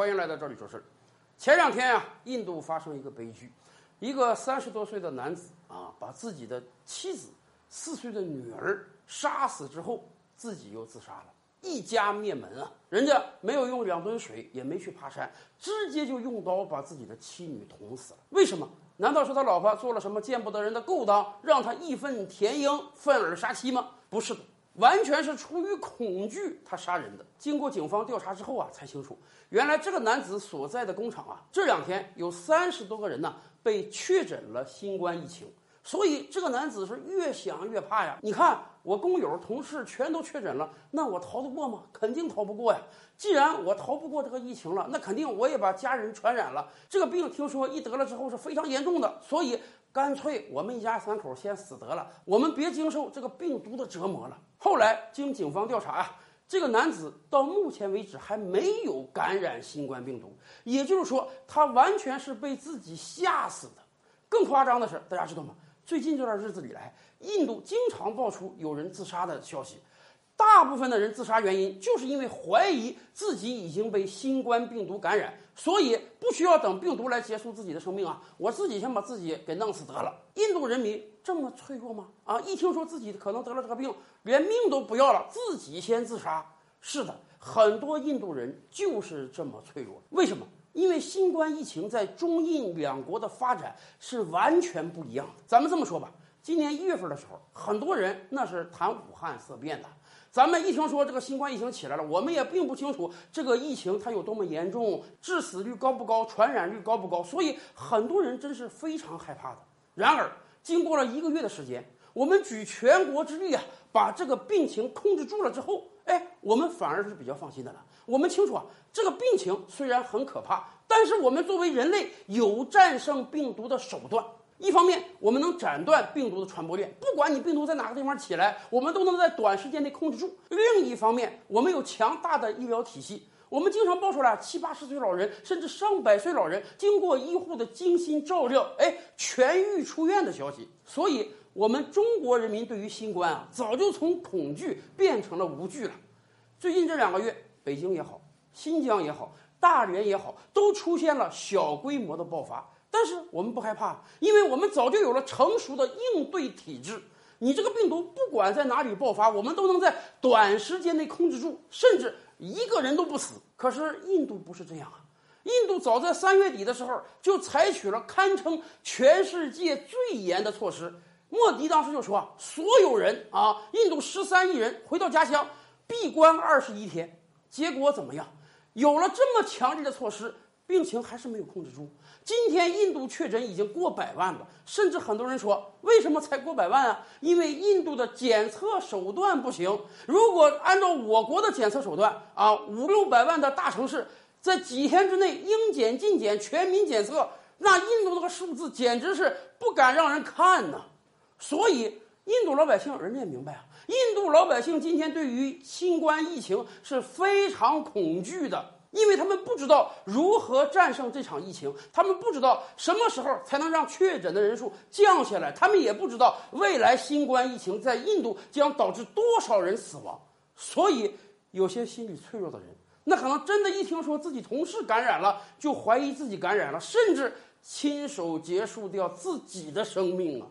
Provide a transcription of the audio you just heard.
欢迎来到这里说事儿。前两天啊，印度发生一个悲剧，一个三十多岁的男子啊，把自己的妻子、四岁的女儿杀死之后，自己又自杀了，一家灭门啊！人家没有用两吨水，也没去爬山，直接就用刀把自己的妻女捅死了。为什么？难道是他老婆做了什么见不得人的勾当，让他义愤填膺、愤而杀妻吗？不是的。完全是出于恐惧，他杀人的。经过警方调查之后啊，才清楚，原来这个男子所在的工厂啊，这两天有三十多个人呢被确诊了新冠疫情，所以这个男子是越想越怕呀。你看，我工友、同事全都确诊了，那我逃得过吗？肯定逃不过呀。既然我逃不过这个疫情了，那肯定我也把家人传染了。这个病听说一得了之后是非常严重的，所以。干脆我们一家三口先死得了，我们别经受这个病毒的折磨了。后来经警方调查啊，这个男子到目前为止还没有感染新冠病毒，也就是说他完全是被自己吓死的。更夸张的是，大家知道吗？最近这段日子里来，印度经常爆出有人自杀的消息。大部分的人自杀原因就是因为怀疑自己已经被新冠病毒感染，所以不需要等病毒来结束自己的生命啊，我自己先把自己给弄死得了。印度人民这么脆弱吗？啊，一听说自己可能得了这个病，连命都不要了，自己先自杀。是的，很多印度人就是这么脆弱。为什么？因为新冠疫情在中印两国的发展是完全不一样的。咱们这么说吧，今年一月份的时候，很多人那是谈武汉色变的。咱们一听说这个新冠疫情起来了，我们也并不清楚这个疫情它有多么严重，致死率高不高，传染率高不高，所以很多人真是非常害怕的。然而，经过了一个月的时间，我们举全国之力啊，把这个病情控制住了之后，哎，我们反而是比较放心的了。我们清楚啊，这个病情虽然很可怕，但是我们作为人类有战胜病毒的手段。一方面，我们能斩断病毒的传播链，不管你病毒在哪个地方起来，我们都能在短时间内控制住。另一方面，我们有强大的医疗体系，我们经常爆出来七八十岁老人，甚至上百岁老人经过医护的精心照料，哎，痊愈出院的消息。所以，我们中国人民对于新冠啊，早就从恐惧变成了无惧了。最近这两个月，北京也好，新疆也好，大连也好，都出现了小规模的爆发。但是我们不害怕，因为我们早就有了成熟的应对体制。你这个病毒不管在哪里爆发，我们都能在短时间内控制住，甚至一个人都不死。可是印度不是这样啊！印度早在三月底的时候就采取了堪称全世界最严的措施。莫迪当时就说：“所有人啊，印度十三亿人回到家乡闭关二十一天。”结果怎么样？有了这么强烈的措施。病情还是没有控制住。今天印度确诊已经过百万了，甚至很多人说，为什么才过百万啊？因为印度的检测手段不行。如果按照我国的检测手段啊，五六百万的大城市，在几天之内应检尽检，全民检测，那印度那个数字简直是不敢让人看呐。所以，印度老百姓人家也明白啊，印度老百姓今天对于新冠疫情是非常恐惧的。因为他们不知道如何战胜这场疫情，他们不知道什么时候才能让确诊的人数降下来，他们也不知道未来新冠疫情在印度将导致多少人死亡。所以，有些心理脆弱的人，那可能真的一听说自己同事感染了，就怀疑自己感染了，甚至亲手结束掉自己的生命了。